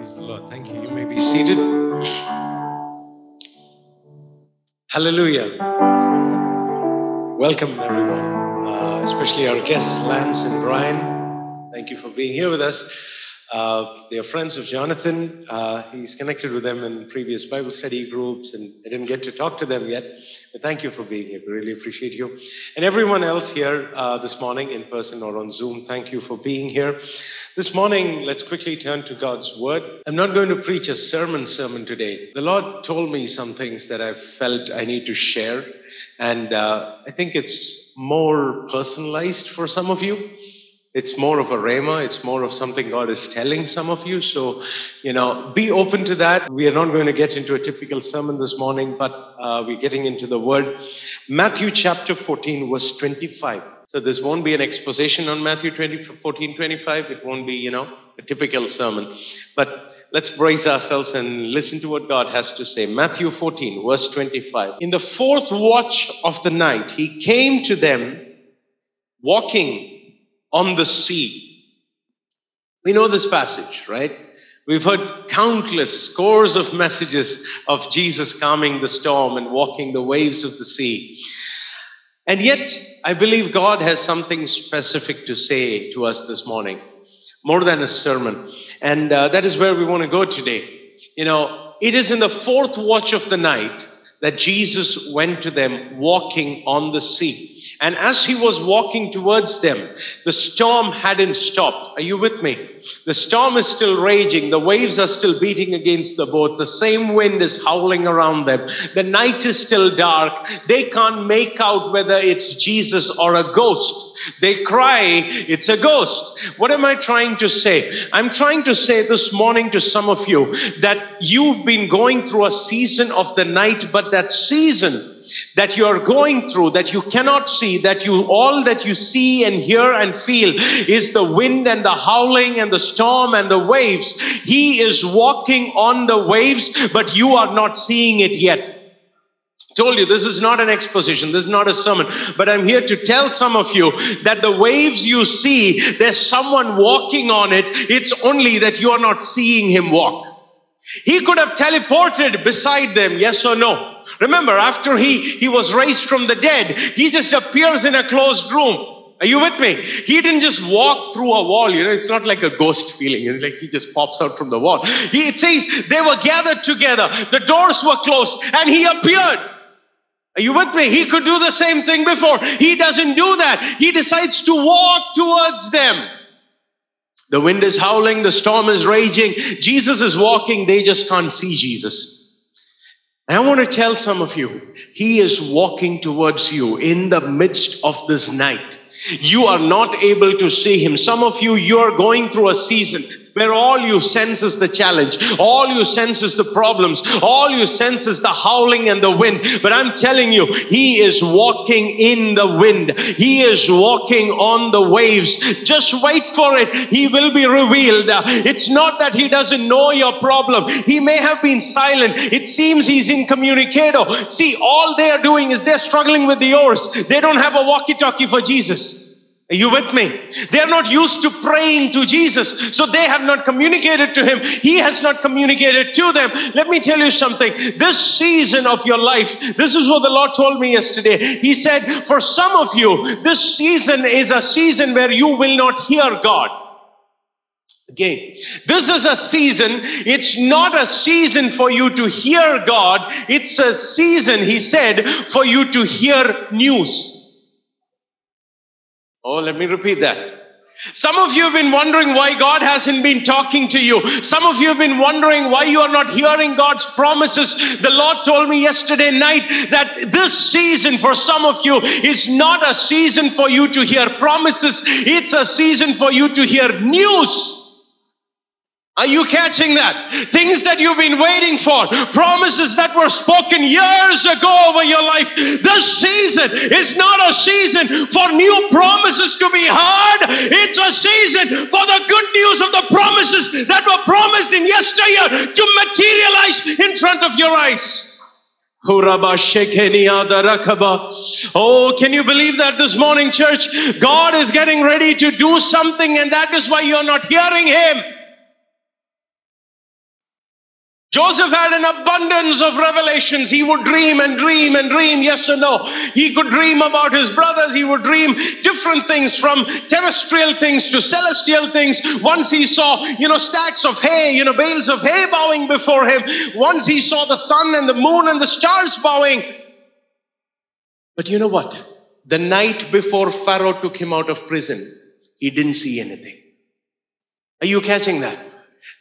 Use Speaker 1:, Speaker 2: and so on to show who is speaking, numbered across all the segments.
Speaker 1: Praise the Lord. Thank you. You may be seated. Hallelujah. Welcome, everyone, uh, especially our guests, Lance and Brian. Thank you for being here with us. Uh, they are friends of Jonathan. Uh, he's connected with them in previous Bible study groups, and I didn't get to talk to them yet. But thank you for being here. We really appreciate you. And everyone else here uh, this morning, in person or on Zoom, thank you for being here. This morning, let's quickly turn to God's Word. I'm not going to preach a sermon sermon today. The Lord told me some things that I felt I need to share, and uh, I think it's more personalized for some of you. It's more of a rhema. It's more of something God is telling some of you. So, you know, be open to that. We are not going to get into a typical sermon this morning, but uh, we're getting into the word. Matthew chapter 14, verse 25. So this won't be an exposition on Matthew 20, 14, 25. It won't be, you know, a typical sermon. But let's brace ourselves and listen to what God has to say. Matthew 14, verse 25. In the fourth watch of the night, he came to them walking on the sea. We know this passage, right? We've heard countless scores of messages of Jesus calming the storm and walking the waves of the sea. And yet, I believe God has something specific to say to us this morning, more than a sermon. And uh, that is where we want to go today. You know, it is in the fourth watch of the night that Jesus went to them walking on the sea. And as he was walking towards them, the storm hadn't stopped. Are you with me? The storm is still raging. The waves are still beating against the boat. The same wind is howling around them. The night is still dark. They can't make out whether it's Jesus or a ghost. They cry, it's a ghost. What am I trying to say? I'm trying to say this morning to some of you that you've been going through a season of the night, but that season that you are going through that you cannot see that you all that you see and hear and feel is the wind and the howling and the storm and the waves he is walking on the waves but you are not seeing it yet told you this is not an exposition this is not a sermon but i'm here to tell some of you that the waves you see there's someone walking on it it's only that you are not seeing him walk he could have teleported beside them yes or no Remember, after he, he was raised from the dead, he just appears in a closed room. Are you with me? He didn't just walk through a wall, you know, it's not like a ghost feeling. It's like he just pops out from the wall. He, it says they were gathered together, the doors were closed, and he appeared. Are you with me? He could do the same thing before. He doesn't do that. He decides to walk towards them. The wind is howling, the storm is raging. Jesus is walking, they just can't see Jesus. And I want to tell some of you, He is walking towards you in the midst of this night. You are not able to see Him. Some of you, you are going through a season where all you sense is the challenge, all you sense is the problems, all you sense is the howling and the wind. But I'm telling you, He is walking in the wind, He is walking on the waves. Just wait for it, He will be revealed. It's not that He doesn't know your problem, He may have been silent. It seems He's incommunicado. See, all they are doing is they're struggling with the oars, they don't have a walkie talkie for Jesus. Are you with me? They are not used to praying to Jesus, so they have not communicated to Him. He has not communicated to them. Let me tell you something. This season of your life, this is what the Lord told me yesterday. He said, For some of you, this season is a season where you will not hear God. Again, this is a season, it's not a season for you to hear God, it's a season, He said, for you to hear news. Oh, let me repeat that. Some of you have been wondering why God hasn't been talking to you. Some of you have been wondering why you are not hearing God's promises. The Lord told me yesterday night that this season for some of you is not a season for you to hear promises, it's a season for you to hear news. Are you catching that? Things that you've been waiting for, promises that were spoken years ago over your life. This season is not a season for new promises to be heard. It's a season for the good news of the promises that were promised in yesteryear to materialize in front of your eyes. Oh, can you believe that this morning, church? God is getting ready to do something, and that is why you're not hearing Him. Joseph had an abundance of revelations. He would dream and dream and dream, yes or no. He could dream about his brothers. He would dream different things from terrestrial things to celestial things. Once he saw, you know, stacks of hay, you know, bales of hay bowing before him. Once he saw the sun and the moon and the stars bowing. But you know what? The night before Pharaoh took him out of prison, he didn't see anything. Are you catching that?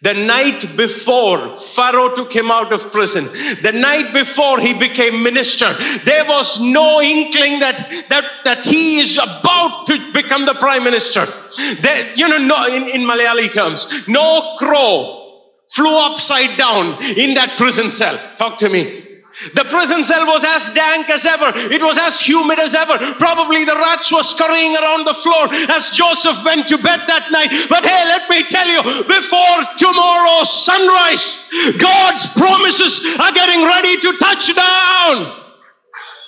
Speaker 1: The night before Pharaoh took him out of prison, the night before he became minister, there was no inkling that, that, that he is about to become the prime minister. There, you know, no, in, in Malayali terms, no crow flew upside down in that prison cell. Talk to me. The prison cell was as dank as ever. It was as humid as ever. Probably the rats were scurrying around the floor as Joseph went to bed that night. But hey, let me tell you, before tomorrow's sunrise, God's promises are getting ready to touch down.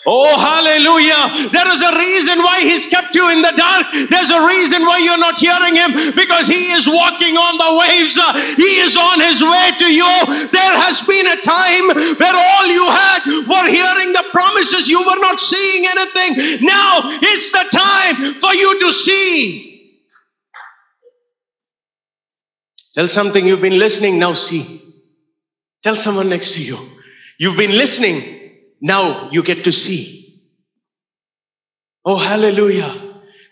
Speaker 1: Oh, hallelujah. There is a reason why He's kept you in the dark. There's a reason why you're not hearing Him because He is walking on the waves. Uh, He is on His way to you. There has been a time where all you had were hearing the promises. You were not seeing anything. Now it's the time for you to see. Tell something you've been listening, now see. Tell someone next to you. You've been listening, now you get to see. Oh, hallelujah.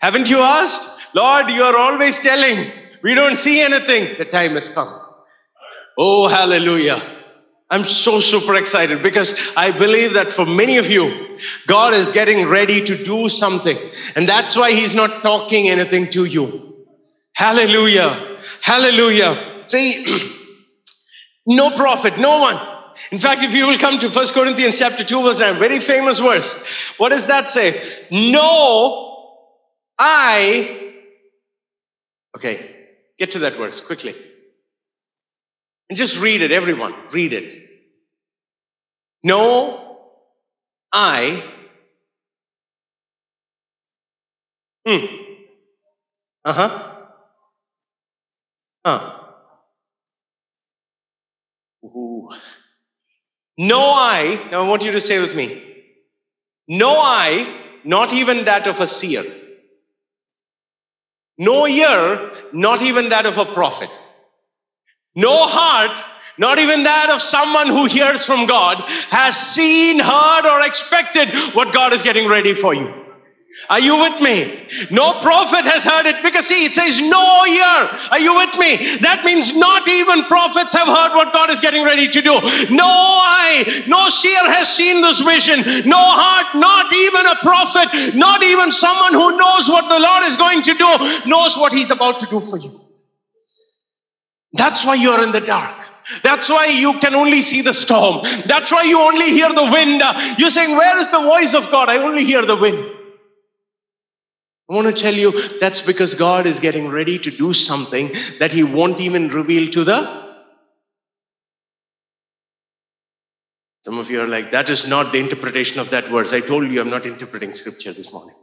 Speaker 1: Haven't you asked? Lord, you are always telling. We don't see anything. The time has come. Oh, hallelujah. I'm so super excited because I believe that for many of you, God is getting ready to do something. And that's why He's not talking anything to you. Hallelujah. Hallelujah. See, no prophet, no one in fact, if you will come to First Corinthians chapter 2, verse 9, very famous verse. What does that say? No, I. Okay, get to that verse quickly. And just read it, everyone. Read it. No, I. Hmm. Uh huh. Huh. Ooh. No eye, now I want you to say with me, no eye, not even that of a seer. No ear, not even that of a prophet. No heart, not even that of someone who hears from God, has seen, heard, or expected what God is getting ready for you. Are you with me? No prophet has heard it because see, it says no ear. Are you with me? That means not even prophets have heard what God is getting ready to do. No eye, no seer has seen this vision. No heart, not even a prophet, not even someone who knows what the Lord is going to do, knows what He's about to do for you. That's why you're in the dark. That's why you can only see the storm. That's why you only hear the wind. You're saying, Where is the voice of God? I only hear the wind. I want to tell you that's because God is getting ready to do something that He won't even reveal to the. Some of you are like, that is not the interpretation of that verse. I told you I'm not interpreting scripture this morning.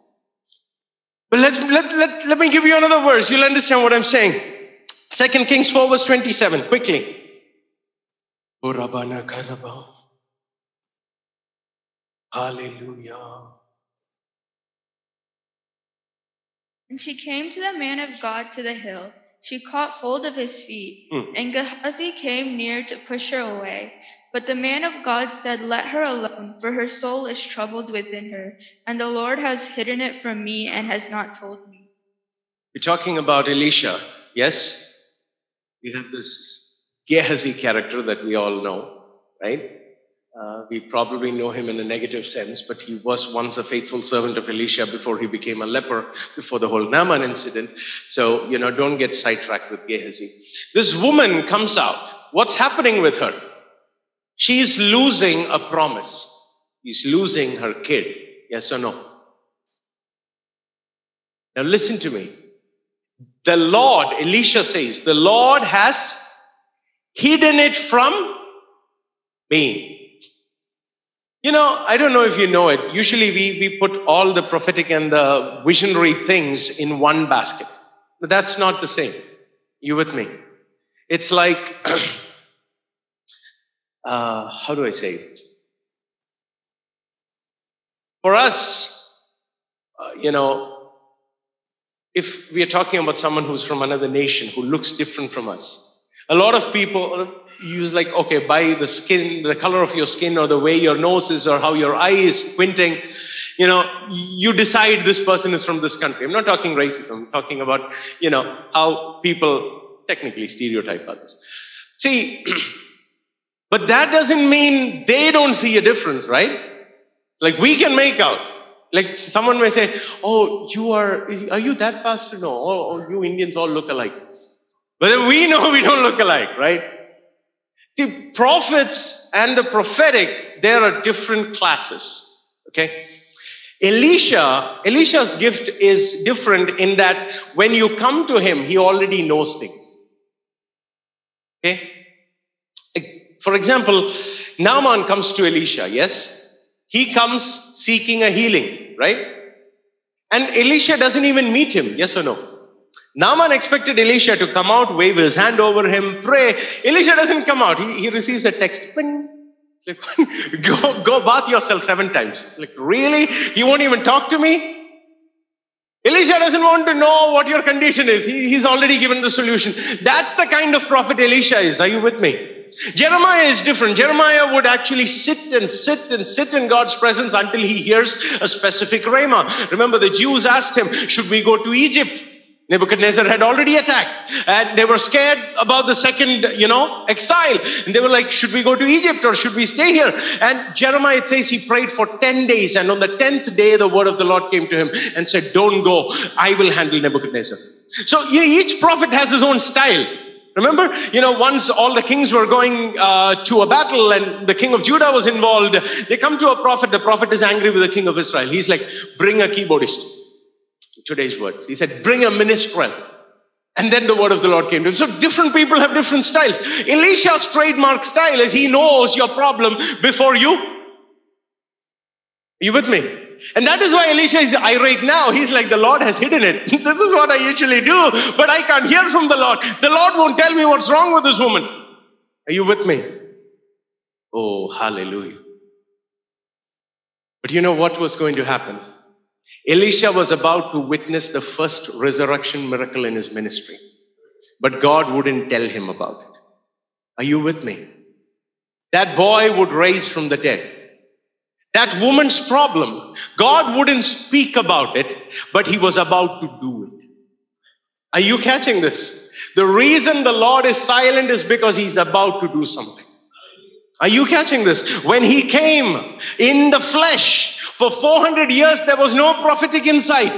Speaker 1: But let, let, let, let me give you another verse. You'll understand what I'm saying. Second Kings 4, verse 27, quickly. Hallelujah.
Speaker 2: And she came to the man of God to the hill. She caught hold of his feet,
Speaker 1: Hmm.
Speaker 2: and Gehazi came near to push her away. But the man of God said, Let her alone, for her soul is troubled within her, and the Lord has hidden it from me and has not told me.
Speaker 1: We're talking about Elisha, yes? We have this Gehazi character that we all know, right? Uh, we probably know him in a negative sense, but he was once a faithful servant of Elisha before he became a leper, before the whole Naaman incident. So, you know, don't get sidetracked with Gehazi. This woman comes out. What's happening with her? She's losing a promise. She's losing her kid. Yes or no? Now, listen to me. The Lord, Elisha says, the Lord has hidden it from me. You know, I don't know if you know it. Usually we, we put all the prophetic and the visionary things in one basket. But that's not the same. You with me? It's like uh, how do I say it? For us, uh, you know, if we are talking about someone who's from another nation who looks different from us, a lot of people use like, okay, by the skin, the color of your skin, or the way your nose is, or how your eye is squinting, you know, you decide this person is from this country. I'm not talking racism, I'm talking about, you know, how people technically stereotype others. See, but that doesn't mean they don't see a difference, right? Like we can make out. Like someone may say, "Oh, you are are you that pastor?" No, oh, oh, you Indians all look alike. But then we know we don't look alike, right? The prophets and the prophetic, there are different classes. Okay? Elisha, Elisha's gift is different in that when you come to him, he already knows things. Okay? For example, Naaman comes to Elisha, yes? He comes seeking a healing, right? And Elisha doesn't even meet him, yes or no? Naaman expected Elisha to come out, wave his hand over him, pray. Elisha doesn't come out. He, he receives a text. Like, go, go bath yourself seven times. It's like, really? He won't even talk to me? Elisha doesn't want to know what your condition is. He, he's already given the solution. That's the kind of prophet Elisha is. Are you with me? Jeremiah is different. Jeremiah would actually sit and sit and sit in God's presence until he hears a specific rhema. Remember, the Jews asked him, Should we go to Egypt? Nebuchadnezzar had already attacked and they were scared about the second, you know, exile. And they were like, should we go to Egypt or should we stay here? And Jeremiah says he prayed for 10 days. And on the 10th day, the word of the Lord came to him and said, don't go. I will handle Nebuchadnezzar. So you know, each prophet has his own style. Remember, you know, once all the kings were going uh, to a battle and the king of Judah was involved, they come to a prophet. The prophet is angry with the king of Israel. He's like, bring a keyboardist today's words. He said, bring a minstrel. And then the word of the Lord came to him. So different people have different styles. Elisha's trademark style is he knows your problem before you. Are you with me? And that is why Elisha is irate now. He's like, the Lord has hidden it. this is what I usually do, but I can't hear from the Lord. The Lord won't tell me what's wrong with this woman. Are you with me? Oh, hallelujah. But you know what was going to happen? Elisha was about to witness the first resurrection miracle in his ministry, but God wouldn't tell him about it. Are you with me? That boy would raise from the dead. That woman's problem, God wouldn't speak about it, but he was about to do it. Are you catching this? The reason the Lord is silent is because he's about to do something. Are you catching this? When he came in the flesh, for 400 years, there was no prophetic insight.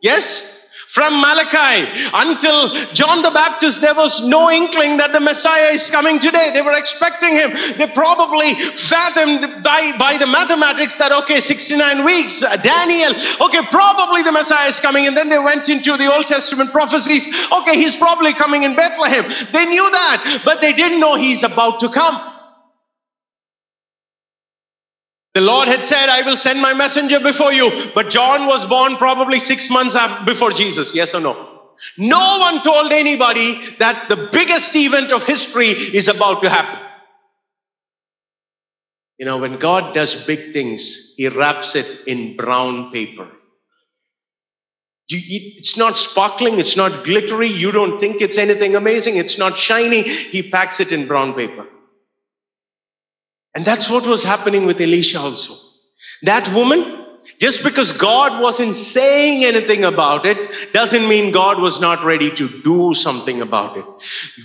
Speaker 1: Yes? From Malachi until John the Baptist, there was no inkling that the Messiah is coming today. They were expecting him. They probably fathomed by, by the mathematics that, okay, 69 weeks, uh, Daniel, okay, probably the Messiah is coming. And then they went into the Old Testament prophecies. Okay, he's probably coming in Bethlehem. They knew that, but they didn't know he's about to come. The Lord had said, I will send my messenger before you. But John was born probably six months before Jesus. Yes or no? No one told anybody that the biggest event of history is about to happen. You know, when God does big things, He wraps it in brown paper. it's not sparkling, it's not glittery, you don't think it's anything amazing, it's not shiny. He packs it in brown paper. And that's what was happening with Elisha also. That woman, just because God wasn't saying anything about it, doesn't mean God was not ready to do something about it.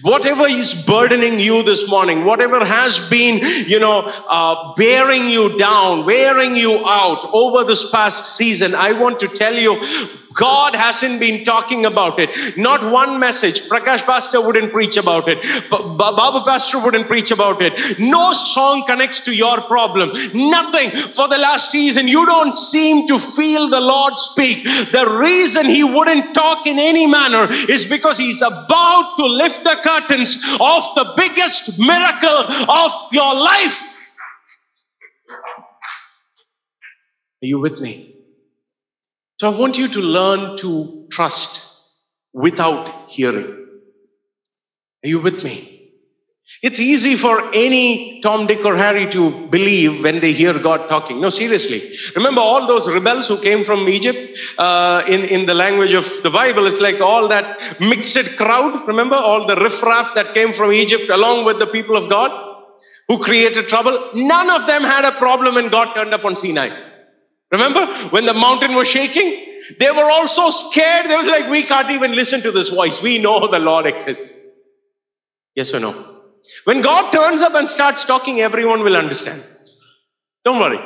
Speaker 1: Whatever is burdening you this morning, whatever has been, you know, uh, bearing you down, wearing you out over this past season, I want to tell you, God hasn't been talking about it. Not one message. Prakash Pastor wouldn't preach about it. Babu Pastor wouldn't preach about it. No song connects to your problem. Nothing. For the last season, you don't seem to feel the Lord speak. The reason He wouldn't talk in any manner is because He's about to lift the curtains of the biggest miracle of your life. Are you with me? So I want you to learn to trust without hearing. Are you with me? It's easy for any Tom, Dick, or Harry to believe when they hear God talking. No, seriously. Remember all those rebels who came from Egypt? Uh, in, in the language of the Bible, it's like all that mixed crowd. Remember all the riffraff that came from Egypt along with the people of God who created trouble? None of them had a problem when God turned up on Sinai. Remember when the mountain was shaking? They were all so scared. They was like, we can't even listen to this voice. We know the Lord exists. Yes or no? When God turns up and starts talking, everyone will understand. Don't worry.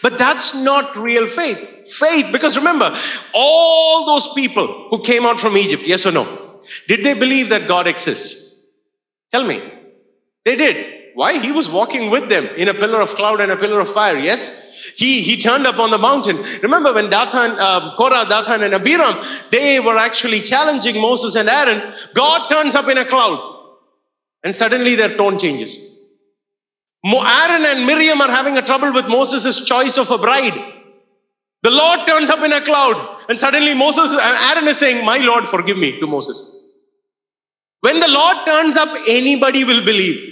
Speaker 1: But that's not real faith. Faith, because remember, all those people who came out from Egypt, yes or no? Did they believe that God exists? Tell me. They did. Why? He was walking with them in a pillar of cloud and a pillar of fire, yes? He, he turned up on the mountain. Remember when Dathan, uh, Korah, Dathan, and Abiram, they were actually challenging Moses and Aaron. God turns up in a cloud. And suddenly their tone changes. Aaron and Miriam are having a trouble with Moses' choice of a bride. The Lord turns up in a cloud, and suddenly Moses, Aaron is saying, My Lord, forgive me to Moses. When the Lord turns up, anybody will believe.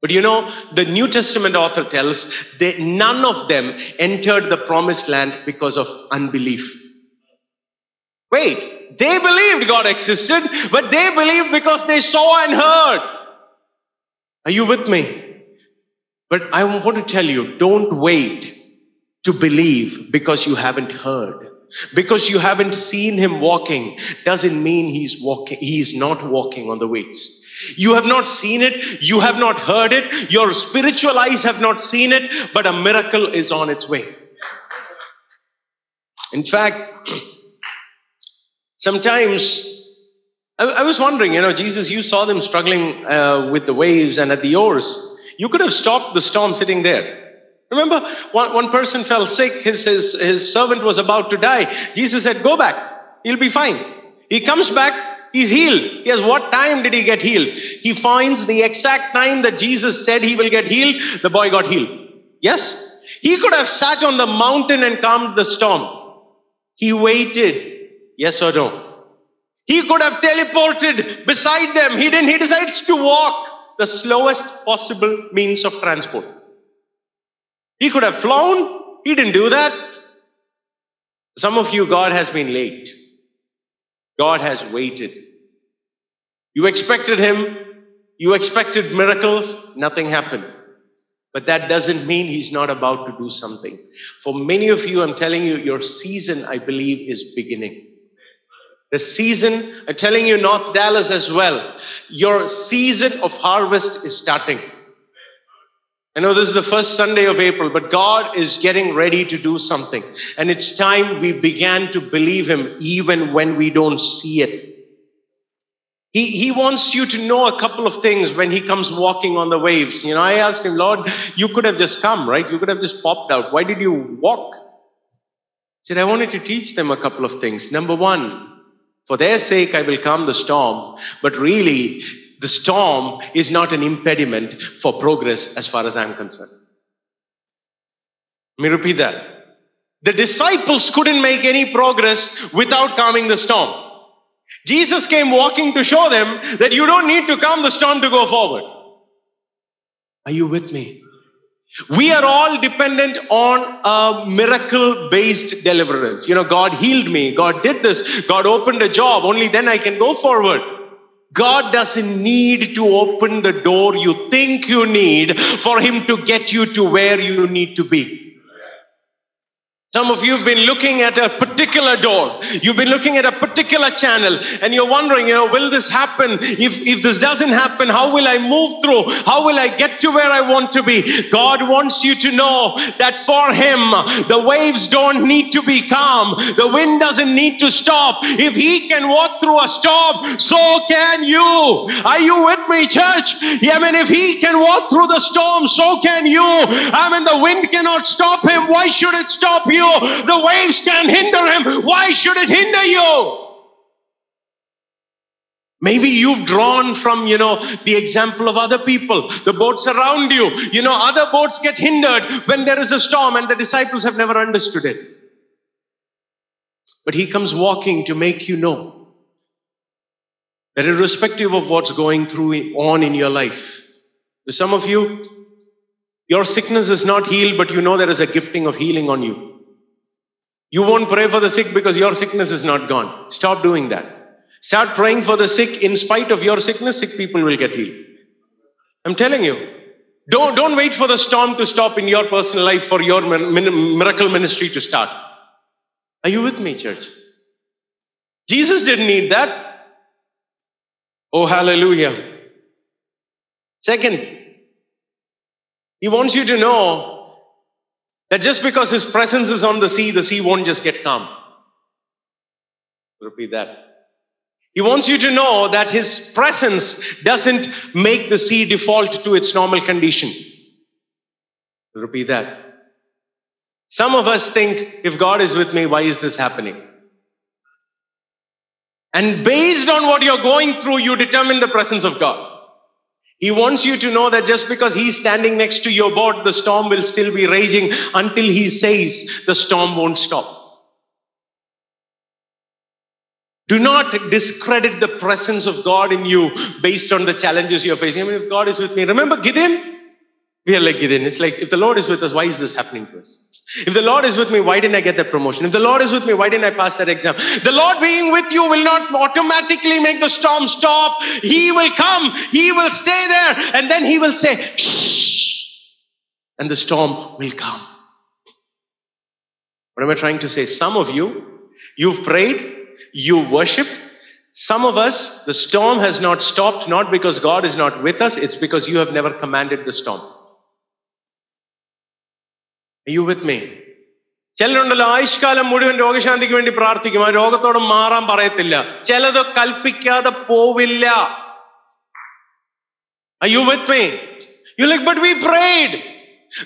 Speaker 1: But you know, the New Testament author tells that none of them entered the promised land because of unbelief. Wait, they believed God existed, but they believed because they saw and heard. Are you with me? But I want to tell you don't wait to believe because you haven't heard. Because you haven't seen him walking doesn't mean he's walking, he's not walking on the waves. You have not seen it, you have not heard it, your spiritual eyes have not seen it, but a miracle is on its way. In fact, Sometimes I, I, was wondering, you know, Jesus, you saw them struggling uh, with the waves and at the oars. You could have stopped the storm sitting there. Remember, one, one person fell sick, his, his, his servant was about to die. Jesus said, Go back, he'll be fine. He comes back, he's healed. Yes, what time did he get healed? He finds the exact time that Jesus said he will get healed, the boy got healed. Yes? He could have sat on the mountain and calmed the storm. He waited Yes or no? He could have teleported beside them. He didn't. He decides to walk the slowest possible means of transport. He could have flown. He didn't do that. Some of you, God has been late. God has waited. You expected Him. You expected miracles. Nothing happened. But that doesn't mean He's not about to do something. For many of you, I'm telling you, your season, I believe, is beginning. The season, I'm telling you, North Dallas as well, your season of harvest is starting. I know this is the first Sunday of April, but God is getting ready to do something. And it's time we began to believe Him even when we don't see it. He, he wants you to know a couple of things when He comes walking on the waves. You know, I asked Him, Lord, you could have just come, right? You could have just popped out. Why did you walk? He said, I wanted to teach them a couple of things. Number one, for their sake, I will calm the storm. But really, the storm is not an impediment for progress as far as I'm concerned. Let me repeat that. The disciples couldn't make any progress without calming the storm. Jesus came walking to show them that you don't need to calm the storm to go forward. Are you with me? We are all dependent on a miracle based deliverance. You know, God healed me, God did this, God opened a job, only then I can go forward. God doesn't need to open the door you think you need for Him to get you to where you need to be. Some of you have been looking at a particular door. You've been looking at a particular channel and you're wondering, you know, will this happen? If, if this doesn't happen, how will I move through? How will I get to where I want to be? God wants you to know that for Him, the waves don't need to be calm. The wind doesn't need to stop. If He can walk through a storm, so can you. Are you with me, church? Yeah, I mean, if He can walk through the storm, so can you. I mean, the wind cannot stop Him. Why should it stop you? You. The waves can hinder him. Why should it hinder you? Maybe you've drawn from, you know, the example of other people, the boats around you. You know, other boats get hindered when there is a storm, and the disciples have never understood it. But he comes walking to make you know that irrespective of what's going through on in your life, to some of you, your sickness is not healed, but you know there is a gifting of healing on you. You won't pray for the sick because your sickness is not gone. Stop doing that. Start praying for the sick. In spite of your sickness, sick people will get healed. I'm telling you. Don't, don't wait for the storm to stop in your personal life for your miracle ministry to start. Are you with me, church? Jesus didn't need that. Oh, hallelujah. Second, he wants you to know that just because his presence is on the sea, the sea won't just get calm. Repeat that. He wants you to know that his presence doesn't make the sea default to its normal condition. Repeat that. Some of us think, if God is with me, why is this happening? And based on what you're going through, you determine the presence of God. He wants you to know that just because he's standing next to your boat, the storm will still be raging until he says the storm won't stop. Do not discredit the presence of God in you based on the challenges you're facing. I mean, if God is with me, remember Gideon? We are like Gideon. It's like, if the Lord is with us, why is this happening to us? If the Lord is with me, why didn't I get that promotion? If the Lord is with me, why didn't I pass that exam? The Lord being with you will not automatically make the storm stop. He will come, He will stay there, and then He will say, shh, and the storm will come. What am I trying to say? Some of you, you've prayed, you've worshiped, Some of us, the storm has not stopped, not because God is not with us, it's because you have never commanded the storm. Are you with me? ചിലരുണ്ടല്ലോ ആയുഷ്കാലം മുഴുവൻ രോഗശാന്തിക്ക് വേണ്ടി പ്രാർത്ഥിക്കും ആ രോഗത്തോട് മാറാൻ പറയത്തില്ല ചിലത് കൽപ്പിക്കാതെ പോവില്ല Are you with me? You're like, but we prayed.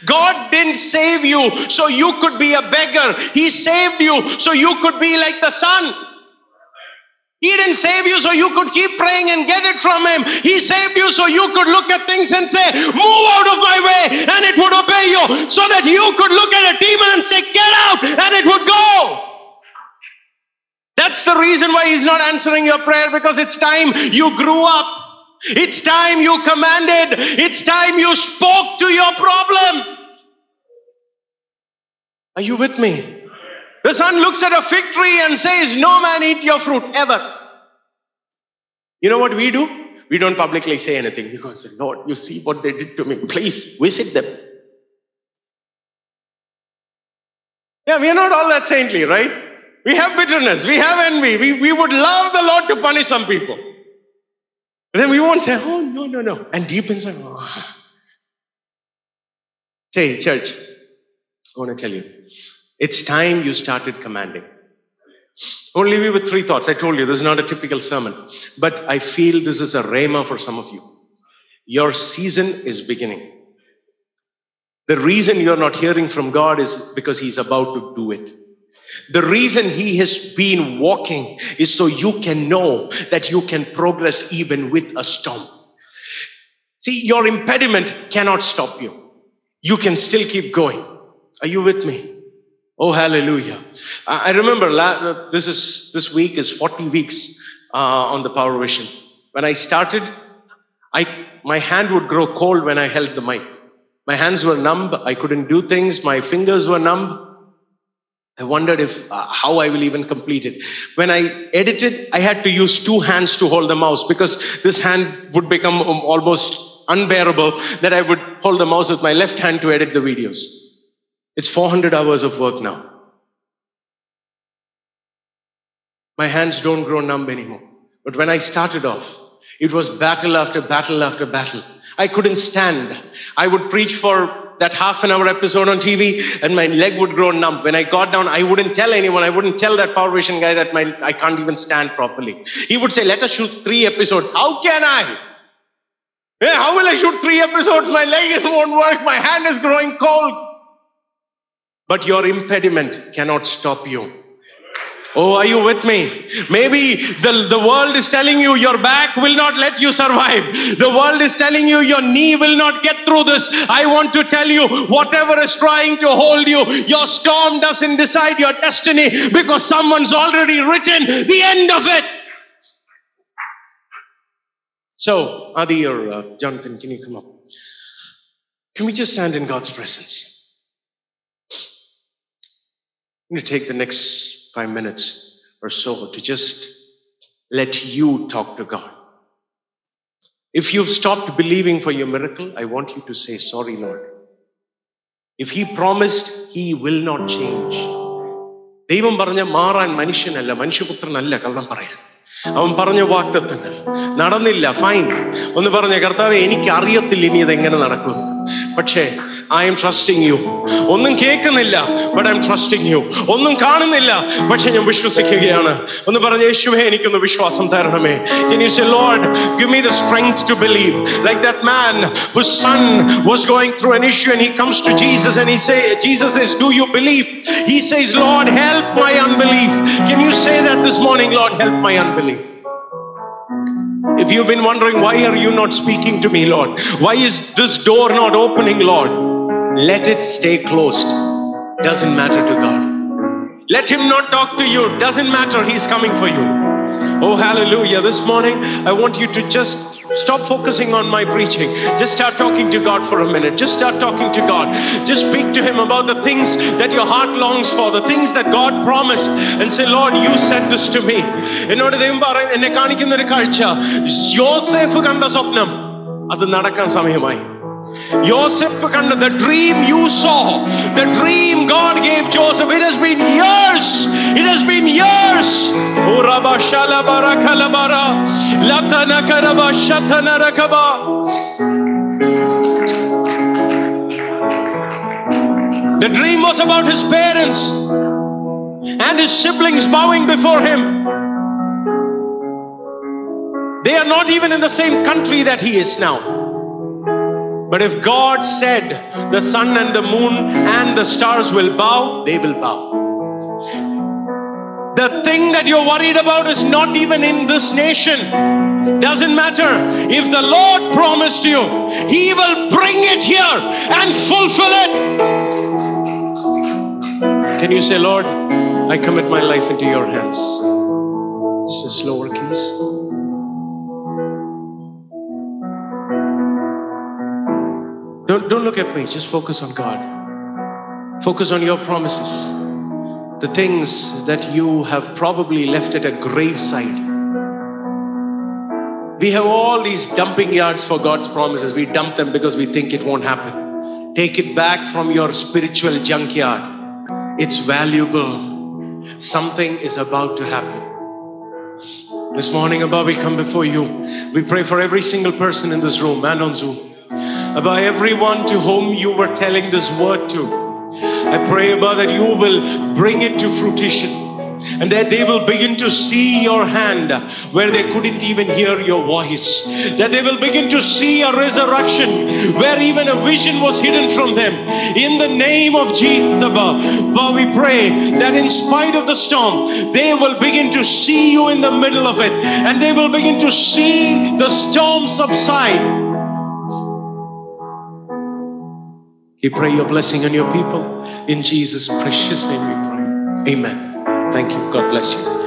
Speaker 1: God didn't save you so you could be a beggar. He saved you so you could be like the son. He didn't save you so you could keep praying and get it from Him. He saved you so you could look at things and say, Move out of my way, and it would obey you. So that you could look at a demon and say, Get out, and it would go. That's the reason why He's not answering your prayer because it's time you grew up. It's time you commanded. It's time you spoke to your problem. Are you with me? The son looks at a fig tree and says, No man eat your fruit ever. You know what we do? We don't publicly say anything. We Lord, you see what they did to me. Please visit them. Yeah, we are not all that saintly, right? We have bitterness, we have envy. We, we would love the Lord to punish some people. But then we won't say, Oh, no, no, no. And deep inside, oh. Say, church, I want to tell you, it's time you started commanding. Leave you with three thoughts. I told you this is not a typical sermon, but I feel this is a rhema for some of you. Your season is beginning. The reason you're not hearing from God is because He's about to do it. The reason He has been walking is so you can know that you can progress even with a storm. See, your impediment cannot stop you. You can still keep going. Are you with me? Oh, hallelujah. I remember this is this week is 40 weeks uh, on the Power Vision. When I started, I my hand would grow cold when I held the mic. My hands were numb. I couldn't do things. My fingers were numb. I wondered if uh, how I will even complete it. When I edited, I had to use two hands to hold the mouse because this hand would become um, almost unbearable that I would hold the mouse with my left hand to edit the videos. It's 400 hours of work now. My hands don't grow numb anymore. But when I started off, it was battle after battle after battle. I couldn't stand. I would preach for that half an hour episode on TV and my leg would grow numb. When I got down, I wouldn't tell anyone. I wouldn't tell that Power Vision guy that my, I can't even stand properly. He would say, let us shoot three episodes. How can I? Yeah, how will I shoot three episodes? My leg won't work. My hand is growing cold. But your impediment cannot stop you. Oh, are you with me? Maybe the, the world is telling you your back will not let you survive. The world is telling you your knee will not get through this. I want to tell you, whatever is trying to hold you, your storm doesn't decide your destiny because someone's already written the end of it. So, Adi or uh, Jonathan, can you come up? Can we just stand in God's presence? I'm going to take the next five minutes or so to just let you talk to God. If you've stopped believing for your miracle, I want you to say, Sorry, Lord. If He promised, He will not change. ദൈവം പറഞ്ഞ മാറാൻ മനുഷ്യനല്ല മനുഷ്യപുത്രനല്ല കള്ളം പറയാൻ അവൻ പറഞ്ഞ വാക്തത്വങ്ങൾ നടന്നില്ല fine ഒന്ന് പറഞ്ഞ കർത്താവെ എനിക്ക് അറിയത്തില്ല ഇനി ഇതെങ്ങനെ നടക്കും പക്ഷേ ഐ എം ട്രസ്റ്റിംഗ് യു ഒന്നും കേൾക്കുന്നില്ല but I M trusting you ഒന്നും കാണുന്നില്ല പക്ഷെ ഞാൻ വിശ്വസിക്കുകയാണ് ഒന്ന് പറഞ്ഞ യേശുവേ എനിക്കൊന്ന് വിശ്വാസം തരണമേ Can you say, Lord, give me the strength to believe? Like that man whose son was going through an issue and he comes to Jesus and he say, Jesus says, Do you believe? He says, Lord, help my unbelief. Can you say that this morning, Lord, help my unbelief? if you've been wondering, why are you not speaking to me, Lord? Why is this door not opening, Lord? Let it stay closed. Doesn't matter to God. Let him not talk to you. Doesn't matter. He's coming for you. Oh, hallelujah. This morning, I want you to just stop focusing on my preaching. Just start talking to God for a minute. Just start talking to God. Just speak to Him about the things that your heart longs for, the things that God promised, and say, Lord, you said this to me. എന്നോട് ദൈവം പറ എന്നെ കാണിക്കുന്ന ഒരു കാഴ്ച യോസേഫ് കണ്ട സ്വപ്നം അത് നടക്കാൻ സമയമായി Joseph the dream you saw, the dream God gave Joseph. It has been years. It has been years. Oh. The dream was about his parents and his siblings bowing before him. They are not even in the same country that he is now. But if God said the sun and the moon and the stars will bow, they will bow. The thing that you're worried about is not even in this nation. Doesn't matter. If the Lord promised you, He will bring it here and fulfill it. Can you say, Lord, I commit my life into your hands? This is lower keys. Don't, don't look at me, just focus on God. Focus on your promises. The things that you have probably left at a graveside. We have all these dumping yards for God's promises. We dump them because we think it won't happen. Take it back from your spiritual junkyard. It's valuable. Something is about to happen. This morning, Abba, we come before you. We pray for every single person in this room and on Zoom. Abba, everyone to whom you were telling this word to. I pray, Abba, that you will bring it to fruition and that they will begin to see your hand where they couldn't even hear your voice. That they will begin to see a resurrection where even a vision was hidden from them. In the name of Jesus, Abba, we pray that in spite of the storm, they will begin to see you in the middle of it and they will begin to see the storm subside. We pray your blessing on your people. In Jesus' precious name we pray. Amen. Thank you. God bless you.